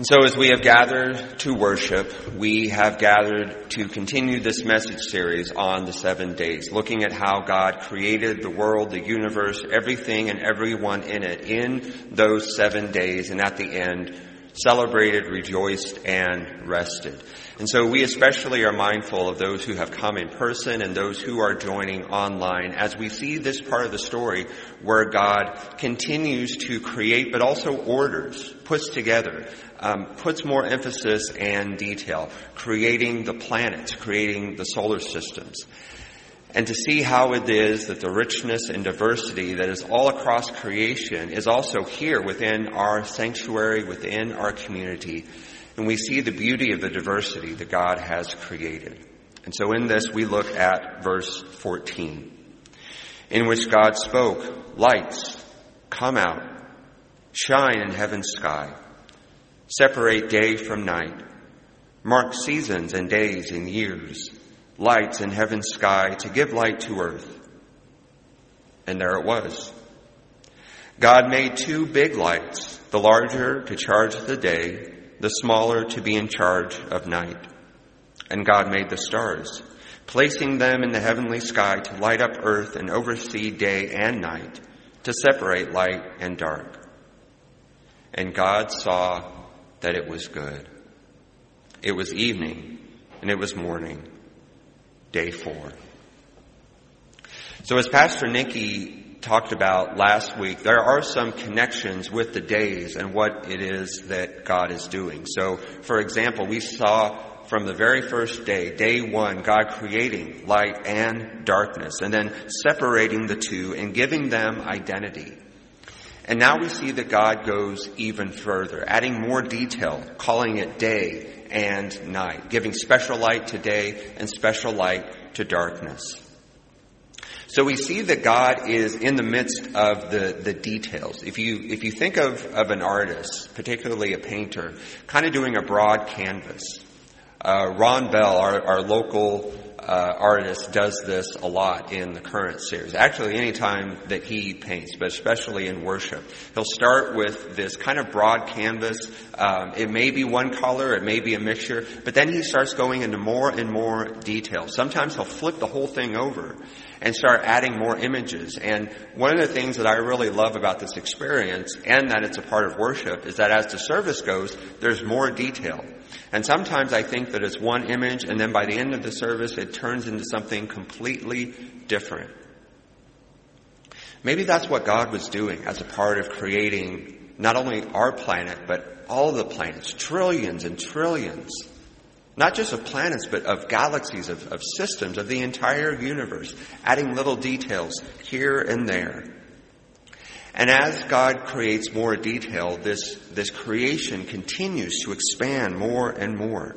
And so as we have gathered to worship, we have gathered to continue this message series on the seven days, looking at how God created the world, the universe, everything and everyone in it in those seven days, and at the end, celebrated, rejoiced, and rested. And so we especially are mindful of those who have come in person and those who are joining online as we see this part of the story where God continues to create but also orders, puts together, um, puts more emphasis and detail, creating the planets, creating the solar systems and to see how it is that the richness and diversity that is all across creation is also here within our sanctuary, within our community, and we see the beauty of the diversity that God has created. And so in this, we look at verse 14, in which God spoke, Lights, come out, shine in heaven's sky, separate day from night, mark seasons and days and years, lights in heaven's sky to give light to earth. And there it was. God made two big lights, the larger to charge the day, the smaller to be in charge of night. And God made the stars, placing them in the heavenly sky to light up earth and oversee day and night, to separate light and dark. And God saw that it was good. It was evening and it was morning, day four. So as Pastor Nikki talked about last week, there are some connections with the days and what it is that God is doing. So, for example, we saw from the very first day, day one, God creating light and darkness, and then separating the two and giving them identity. And now we see that God goes even further, adding more detail, calling it day and night, giving special light to day and special light to darkness. So we see that God is in the midst of the, the details. If you, if you think of, of an artist, particularly a painter, kind of doing a broad canvas, uh, Ron Bell, our, our local uh, artist, does this a lot in the current series. Actually, any time that he paints, but especially in worship, he'll start with this kind of broad canvas. Um, it may be one color, it may be a mixture, but then he starts going into more and more detail. Sometimes he'll flip the whole thing over and start adding more images. And one of the things that I really love about this experience and that it's a part of worship is that as the service goes, there's more detail. And sometimes I think that it's one image and then by the end of the service it turns into something completely different. Maybe that's what God was doing as a part of creating not only our planet, but all the planets, trillions and trillions not just of planets, but of galaxies, of, of systems, of the entire universe, adding little details here and there. And as God creates more detail, this, this creation continues to expand more and more.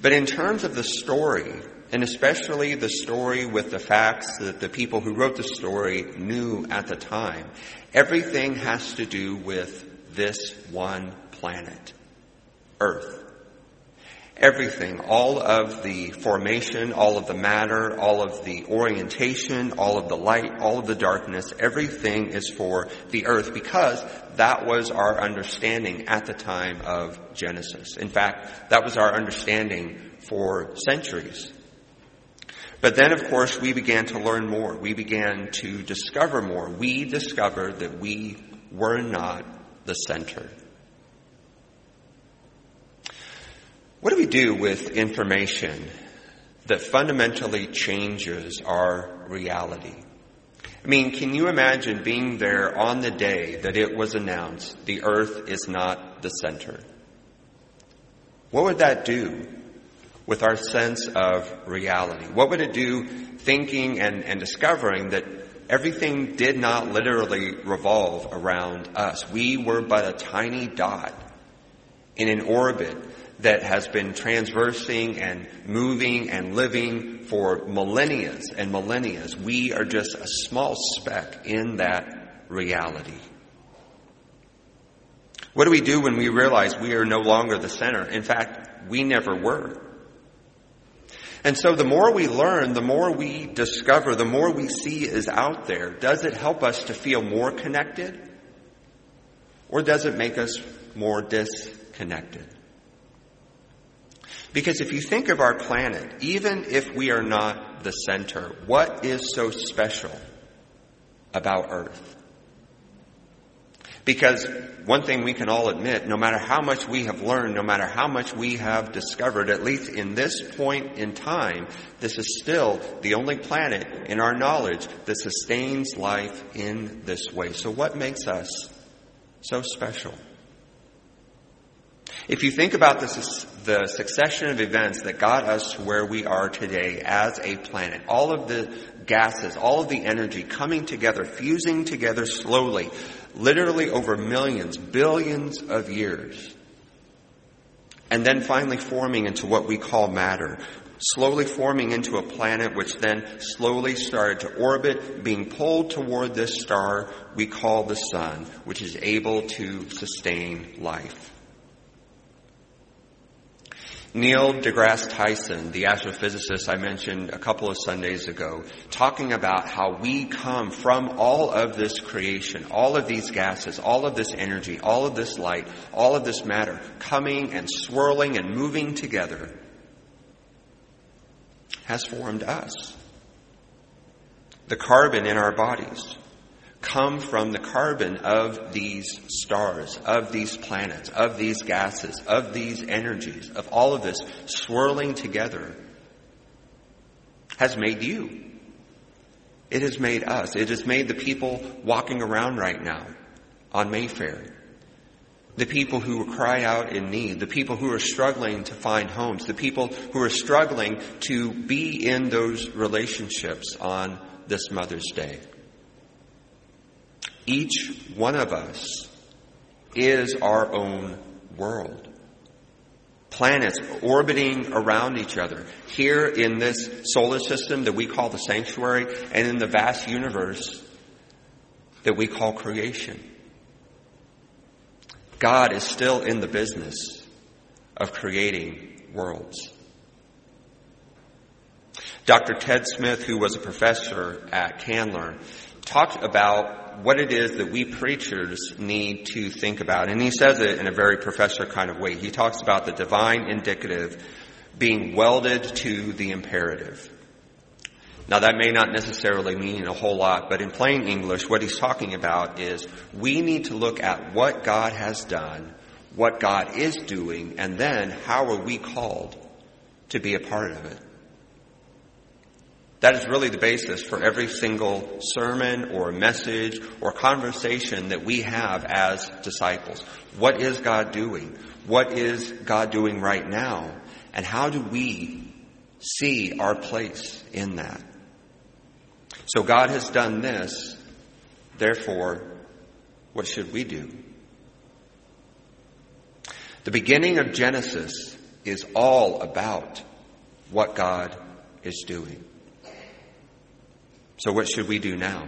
But in terms of the story, and especially the story with the facts that the people who wrote the story knew at the time, everything has to do with this one planet, Earth. Everything, all of the formation, all of the matter, all of the orientation, all of the light, all of the darkness, everything is for the earth because that was our understanding at the time of Genesis. In fact, that was our understanding for centuries. But then, of course, we began to learn more. We began to discover more. We discovered that we were not the center. What do we do with information that fundamentally changes our reality? I mean, can you imagine being there on the day that it was announced the earth is not the center? What would that do with our sense of reality? What would it do thinking and, and discovering that everything did not literally revolve around us? We were but a tiny dot in an orbit that has been transversing and moving and living for millennia and millennia. We are just a small speck in that reality. What do we do when we realize we are no longer the center? In fact, we never were. And so the more we learn, the more we discover, the more we see is out there. Does it help us to feel more connected? Or does it make us more disconnected. Because if you think of our planet, even if we are not the center, what is so special about Earth? Because one thing we can all admit, no matter how much we have learned, no matter how much we have discovered, at least in this point in time, this is still the only planet in our knowledge that sustains life in this way. So what makes us so special? If you think about this, the succession of events that got us to where we are today as a planet, all of the gases, all of the energy coming together, fusing together slowly, literally over millions, billions of years. And then finally forming into what we call matter, slowly forming into a planet which then slowly started to orbit, being pulled toward this star we call the sun, which is able to sustain life. Neil deGrasse Tyson, the astrophysicist I mentioned a couple of Sundays ago, talking about how we come from all of this creation, all of these gases, all of this energy, all of this light, all of this matter, coming and swirling and moving together, has formed us. The carbon in our bodies, come from the carbon of these stars, of these planets, of these gases, of these energies, of all of this swirling together has made you. It has made us. It has made the people walking around right now on Mayfair. The people who cry out in need, the people who are struggling to find homes, the people who are struggling to be in those relationships on this Mother's Day. Each one of us is our own world. Planets orbiting around each other here in this solar system that we call the sanctuary and in the vast universe that we call creation. God is still in the business of creating worlds. Dr. Ted Smith, who was a professor at Candler, talked about what it is that we preachers need to think about. And he says it in a very professor kind of way. He talks about the divine indicative being welded to the imperative. Now that may not necessarily mean a whole lot, but in plain English, what he's talking about is we need to look at what God has done, what God is doing, and then how are we called to be a part of it. That is really the basis for every single sermon or message or conversation that we have as disciples. What is God doing? What is God doing right now? And how do we see our place in that? So God has done this, therefore, what should we do? The beginning of Genesis is all about what God is doing. So what should we do now?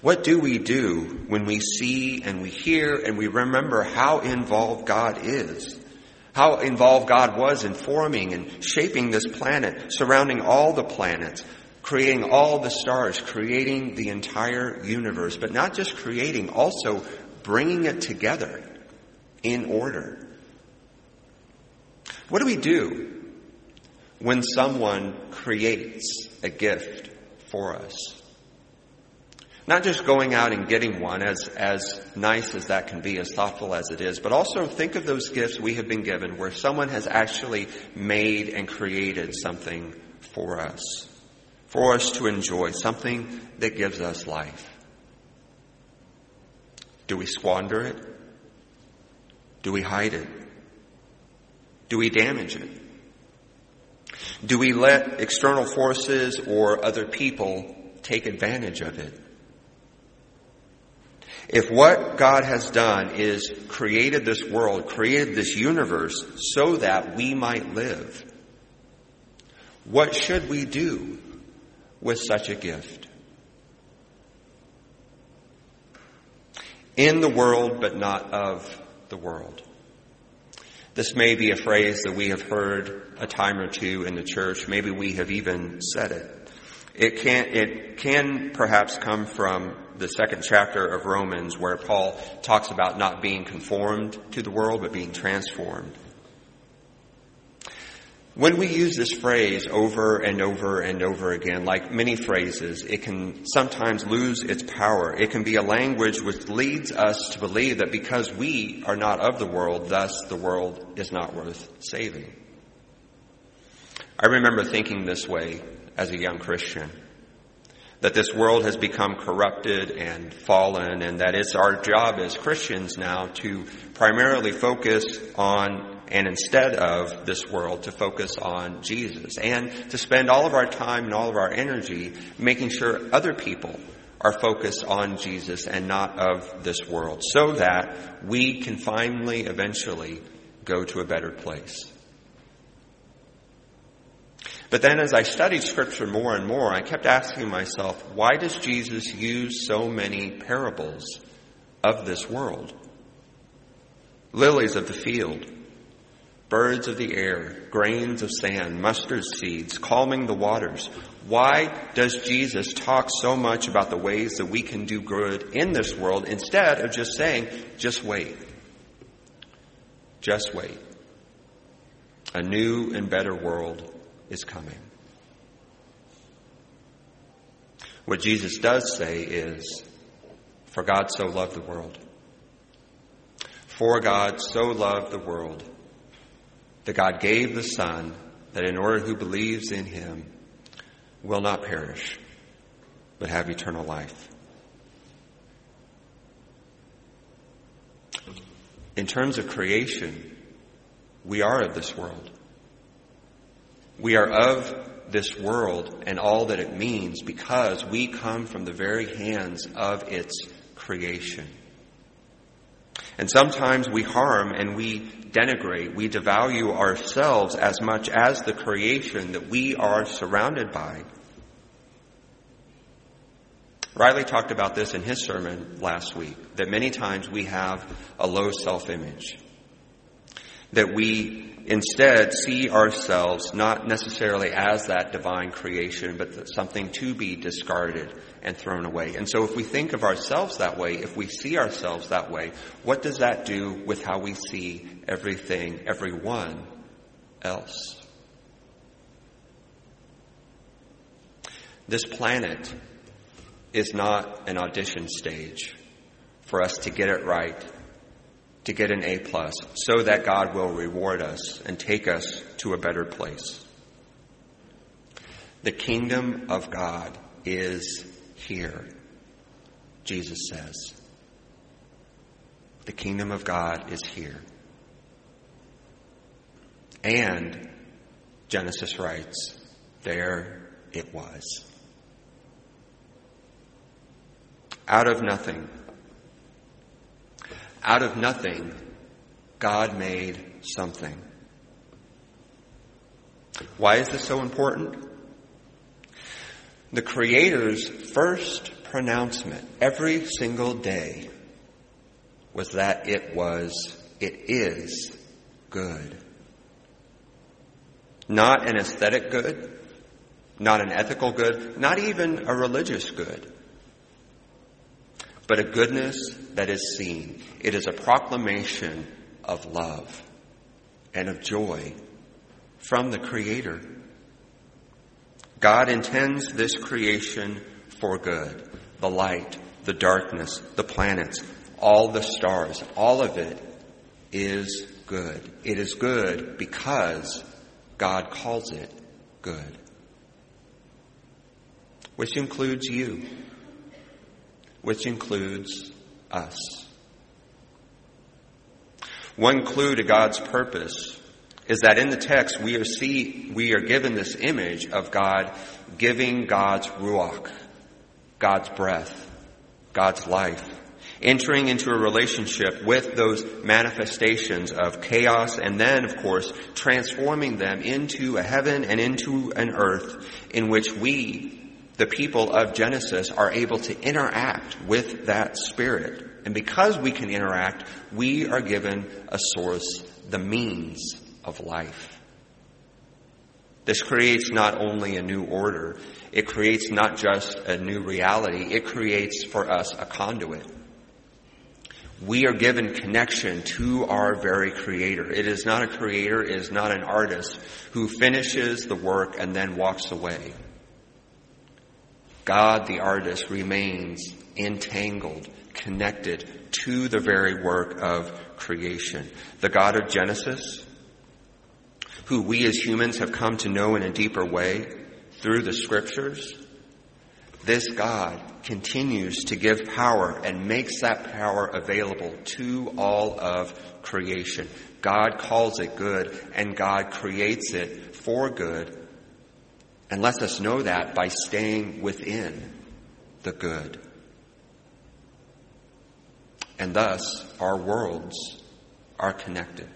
What do we do when we see and we hear and we remember how involved God is? How involved God was in forming and shaping this planet, surrounding all the planets, creating all the stars, creating the entire universe, but not just creating, also bringing it together in order. What do we do when someone creates a gift for us. Not just going out and getting one, as, as nice as that can be, as thoughtful as it is, but also think of those gifts we have been given where someone has actually made and created something for us, for us to enjoy, something that gives us life. Do we squander it? Do we hide it? Do we damage it? Do we let external forces or other people take advantage of it? If what God has done is created this world, created this universe so that we might live, what should we do with such a gift? In the world, but not of the world. This may be a phrase that we have heard a time or two in the church. Maybe we have even said it. It can, it can perhaps come from the second chapter of Romans where Paul talks about not being conformed to the world, but being transformed. When we use this phrase over and over and over again, like many phrases, it can sometimes lose its power. It can be a language which leads us to believe that because we are not of the world, thus the world is not worth saving. I remember thinking this way as a young Christian. That this world has become corrupted and fallen and that it's our job as Christians now to primarily focus on and instead of this world to focus on Jesus and to spend all of our time and all of our energy making sure other people are focused on Jesus and not of this world so that we can finally eventually go to a better place. But then as I studied scripture more and more, I kept asking myself, why does Jesus use so many parables of this world? Lilies of the field, birds of the air, grains of sand, mustard seeds, calming the waters. Why does Jesus talk so much about the ways that we can do good in this world instead of just saying, just wait? Just wait. A new and better world is coming. What Jesus does say is, For God so loved the world. For God so loved the world that God gave the Son, that in order who believes in him will not perish, but have eternal life. In terms of creation, we are of this world. We are of this world and all that it means because we come from the very hands of its creation. And sometimes we harm and we denigrate, we devalue ourselves as much as the creation that we are surrounded by. Riley talked about this in his sermon last week, that many times we have a low self-image. That we instead see ourselves not necessarily as that divine creation, but something to be discarded and thrown away. And so if we think of ourselves that way, if we see ourselves that way, what does that do with how we see everything, everyone else? This planet is not an audition stage for us to get it right to get an A plus so that God will reward us and take us to a better place. The kingdom of God is here, Jesus says. The kingdom of God is here. And Genesis writes, there it was. Out of nothing, out of nothing, God made something. Why is this so important? The Creator's first pronouncement every single day was that it was, it is good. Not an aesthetic good, not an ethical good, not even a religious good but a goodness that is seen. It is a proclamation of love and of joy from the Creator. God intends this creation for good. The light, the darkness, the planets, all the stars, all of it is good. It is good because God calls it good. Which includes you which includes us. One clue to God's purpose is that in the text we are see, we are given this image of God giving God's ruach, God's breath, God's life, entering into a relationship with those manifestations of chaos and then, of course, transforming them into a heaven and into an earth in which we the people of Genesis are able to interact with that spirit. And because we can interact, we are given a source, the means of life. This creates not only a new order, it creates not just a new reality, it creates for us a conduit. We are given connection to our very creator. It is not a creator, it is not an artist who finishes the work and then walks away. God, the artist, remains entangled, connected to the very work of creation. The God of Genesis, who we as humans have come to know in a deeper way through the scriptures, this God continues to give power and makes that power available to all of creation. God calls it good and God creates it for good and lets us know that by staying within the good. And thus, our worlds are connected.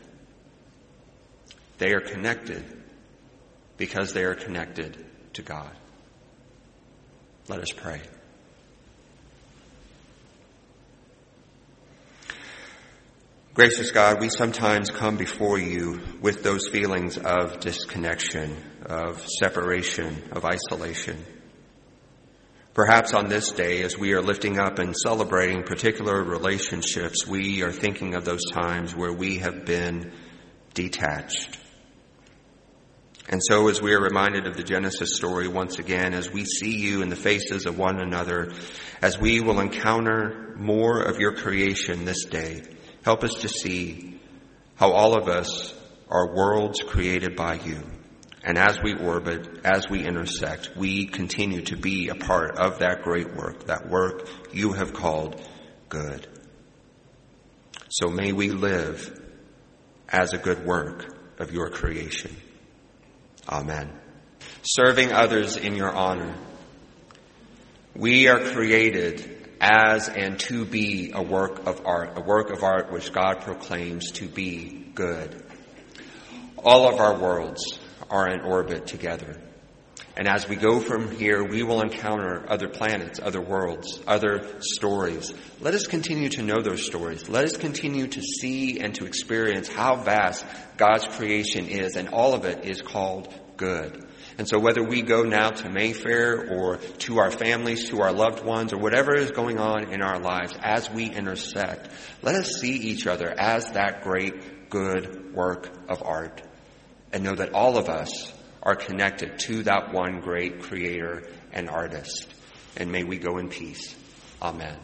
They are connected because they are connected to God. Let us pray. Gracious God, we sometimes come before you with those feelings of disconnection, of separation, of isolation. Perhaps on this day, as we are lifting up and celebrating particular relationships, we are thinking of those times where we have been detached. And so as we are reminded of the Genesis story once again, as we see you in the faces of one another, as we will encounter more of your creation this day, help us to see how all of us are worlds created by you. And as we orbit, as we intersect, we continue to be a part of that great work, that work you have called good. So may we live as a good work of your creation. Amen. Serving others in your honor. We are created as and to be a work of art, a work of art which God proclaims to be good. All of our worlds are in orbit together. And as we go from here, we will encounter other planets, other worlds, other stories. Let us continue to know those stories. Let us continue to see and to experience how vast God's creation is, and all of it is called good. And so whether we go now to Mayfair or to our families, to our loved ones, or whatever is going on in our lives as we intersect, let us see each other as that great good work of art and know that all of us are connected to that one great creator and artist. And may we go in peace. Amen.